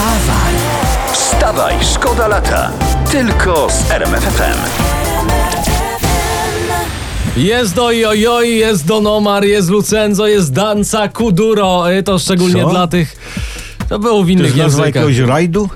Wstawaj! Wstawaj, szkoda lata. Tylko z RMFFM. Jest ojojoj, jest Don Omar, jest Lucenzo, jest Danca Kuduro. Y, To szczególnie Co? dla tych... To było w To innych jest nazwa językach. jakiegoś rajdu?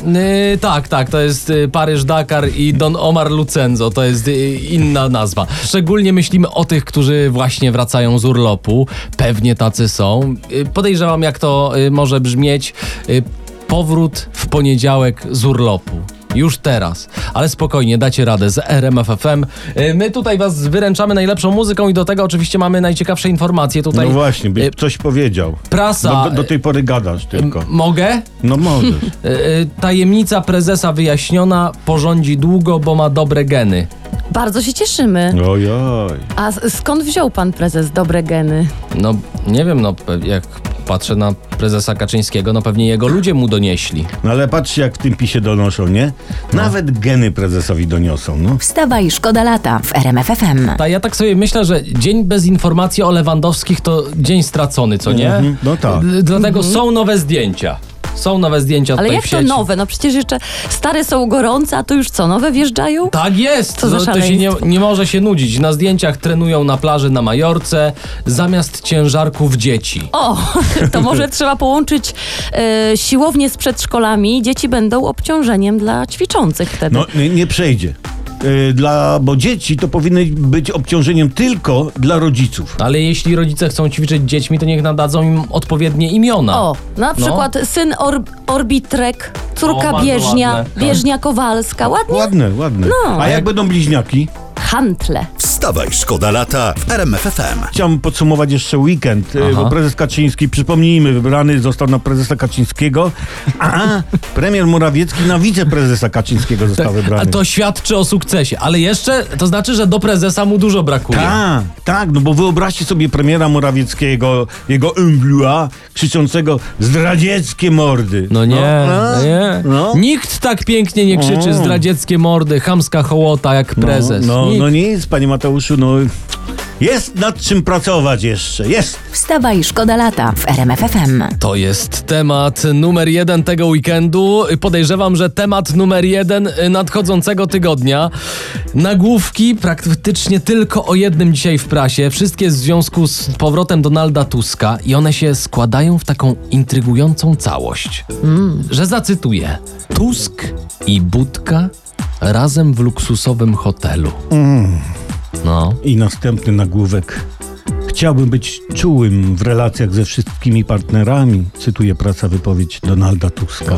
Y, tak, tak, to jest y, Paryż Dakar i Don Omar Lucenzo, to jest y, inna nazwa. Szczególnie myślimy o tych, którzy właśnie wracają z urlopu. Pewnie tacy są. Y, podejrzewam, jak to y, może brzmieć. Y, powrót w poniedziałek z urlopu. Już teraz, ale spokojnie, dacie radę z RMFFM. Y, My tutaj was wyręczamy najlepszą muzyką i do tego oczywiście mamy najciekawsze informacje tutaj. No właśnie, byś y, coś powiedział. Prasa. Do, do, do tej pory gadasz tylko. M- Mogę? No możesz. Y, y, Tajemnica prezesa wyjaśniona, porządzi długo, bo ma dobre geny. Bardzo się cieszymy. Ojoj. A skąd wziął pan prezes dobre geny? No, nie wiem, no, jak patrzę na prezesa Kaczyńskiego, no pewnie jego ludzie mu donieśli. No ale patrzcie jak w tym pisie donoszą, nie? Nawet geny prezesowi doniosą, no. Wstawaj, szkoda lata w RMFFM. A ja tak sobie myślę, że dzień bez informacji o Lewandowskich to dzień stracony, co nie? Mhm, no tak. D- Dlatego są nowe zdjęcia. Są nowe zdjęcia Ale tutaj jak w to sieci. nowe? No przecież jeszcze stare są gorące, a to już co, nowe wjeżdżają? Tak jest! Co za No, to się nie, nie może się nudzić. Na zdjęciach trenują na plaży na Majorce zamiast ciężarków dzieci. O, to może trzeba połączyć e, siłownię z przedszkolami. Dzieci będą obciążeniem dla ćwiczących wtedy. No nie, nie przejdzie. Yy, Dla, bo dzieci to powinny być obciążeniem tylko dla rodziców. Ale jeśli rodzice chcą ćwiczyć dziećmi, to niech nadadzą im odpowiednie imiona. O, na przykład syn Or Orbitrek, O, córka bardzo Bieżnia, ładne. Bieżnia Kowalska. Ładnie? Ładne, ładne. No. A jak będą bliźniaki? Hantle. Wstawaj, szkoda lata w RMFFM. Chciałem podsumować jeszcze weekend, Aha. bo prezes Kaczyński, przypomnijmy, wybrany został na prezesa Kaczyńskiego, a premier Morawiecki na wiceprezesa Kaczyńskiego został A wybrany. to świadczy o sukcesie. Ale jeszcze, to znaczy, że do prezesa mu dużo brakuje. Tak, tak, no bo wyobraźcie sobie premiera Morawieckiego, jego emblua, krzyczącego zdradzieckie mordy. No nie, no, no, nie. no. Nikt tak pięknie nie krzyczy zdradzieckie mordy, chamska hołota jak prezes. No, no, Nikt. no nic, panie Mateuszu, no jest nad czym pracować jeszcze, jest. Wstawaj, szkoda lata w RMFFM. To jest temat numer jeden tego weekendu. Podejrzewam, że temat numer jeden nadchodzącego tygodnia. Nagłówki praktycznie tylko o jednym dzisiaj w prasie. Wszystkie w związku z powrotem Donalda Tuska i one się składają w taką intrygującą całość. Że zacytuję. Tusk i Budka razem w luksusowym hotelu. No. I następny nagłówek. Chciałbym być czułym w relacjach ze wszystkimi partnerami, cytuję praca wypowiedź Donalda Tuska.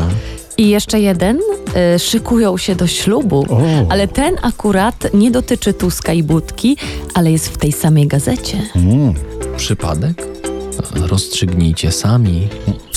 I jeszcze jeden. E, szykują się do ślubu. O. Ale ten akurat nie dotyczy Tuska i Budki, ale jest w tej samej gazecie. Mm. Przypadek? Rozstrzygnijcie sami.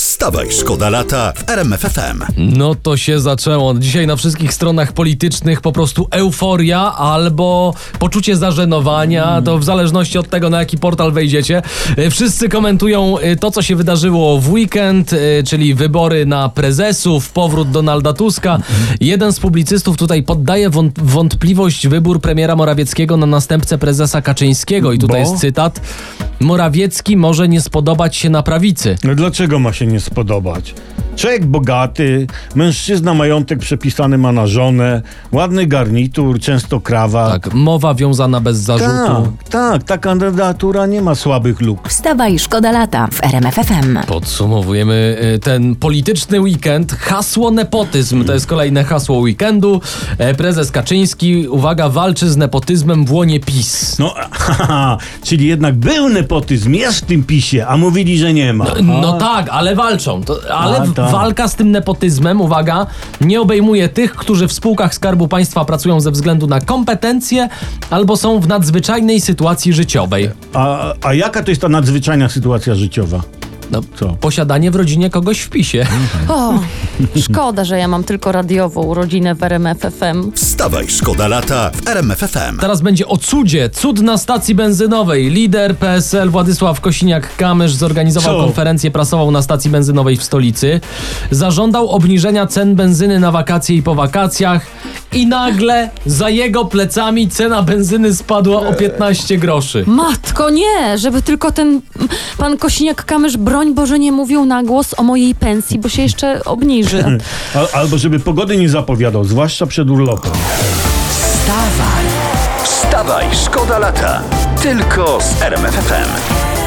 Wstawaj, szkoda lata w RMFFM. No to się zaczęło. Dzisiaj na wszystkich stronach politycznych po prostu euforia albo poczucie zażenowania, to w zależności od tego, na jaki portal wejdziecie. E, Wszyscy komentują e, to, co się wydarzyło w weekend, e, czyli wybory na prezesów, powrót Donalda Tuska. Jeden z publicystów tutaj poddaje wąt- wątpliwość wybór premiera Morawieckiego na następcę prezesa Kaczyńskiego. I tutaj Bo? jest cytat. Morawiecki może nie spodobać się na prawicy. No dlaczego ma się nie spodobać? Człowiek bogaty, mężczyzna majątek przepisany ma na żonę, ładny garnitur, często krawat. Tak, mowa wiązana bez tak, zarzutu. tak, ta kandydatura nie ma słabych luk. Wstawaj, szkoda lata w RMFFM. Podsumowujemy y, ten polityczny weekend. Hasło nepotyzm to jest kolejne hasło weekendu. E, Prezes Kaczyński, uwaga, walczy z nepotyzmem w łonie PiS. No, haha, czyli jednak był nepotyzm, jest w tym pisie, a mówili, że nie ma. No tak, ale walczą. To, ale A, tak. Walka z tym nepotyzmem, uwaga, nie obejmuje tych, którzy w spółkach Skarbu Państwa pracują ze względu na kompetencje albo są w nadzwyczajnej sytuacji życiowej. A, a jaka to jest ta nadzwyczajna sytuacja życiowa? No, Co? posiadanie w rodzinie kogoś w PiSie. O, szkoda, że ja mam tylko radiową rodzinę w RMF FM. Wstawaj, szkoda lata w RMFFM. Teraz będzie o cudzie. Cud na stacji benzynowej. Lider PSL Władysław Kosiniak-Kamysz zorganizował Co? konferencję prasową na stacji benzynowej w stolicy. Zażądał obniżenia cen benzyny na wakacje i po wakacjach. I nagle za jego plecami cena benzyny spadła o 15 groszy. Matko, nie, żeby tylko ten pan Kosiniak-Kamysz bronił broń Boże nie mówił na głos o mojej pensji, bo się jeszcze obniży. Al, albo żeby pogody nie zapowiadał, zwłaszcza przed urlopem. Wstawaj, szkoda lata. Tylko z RMFFM.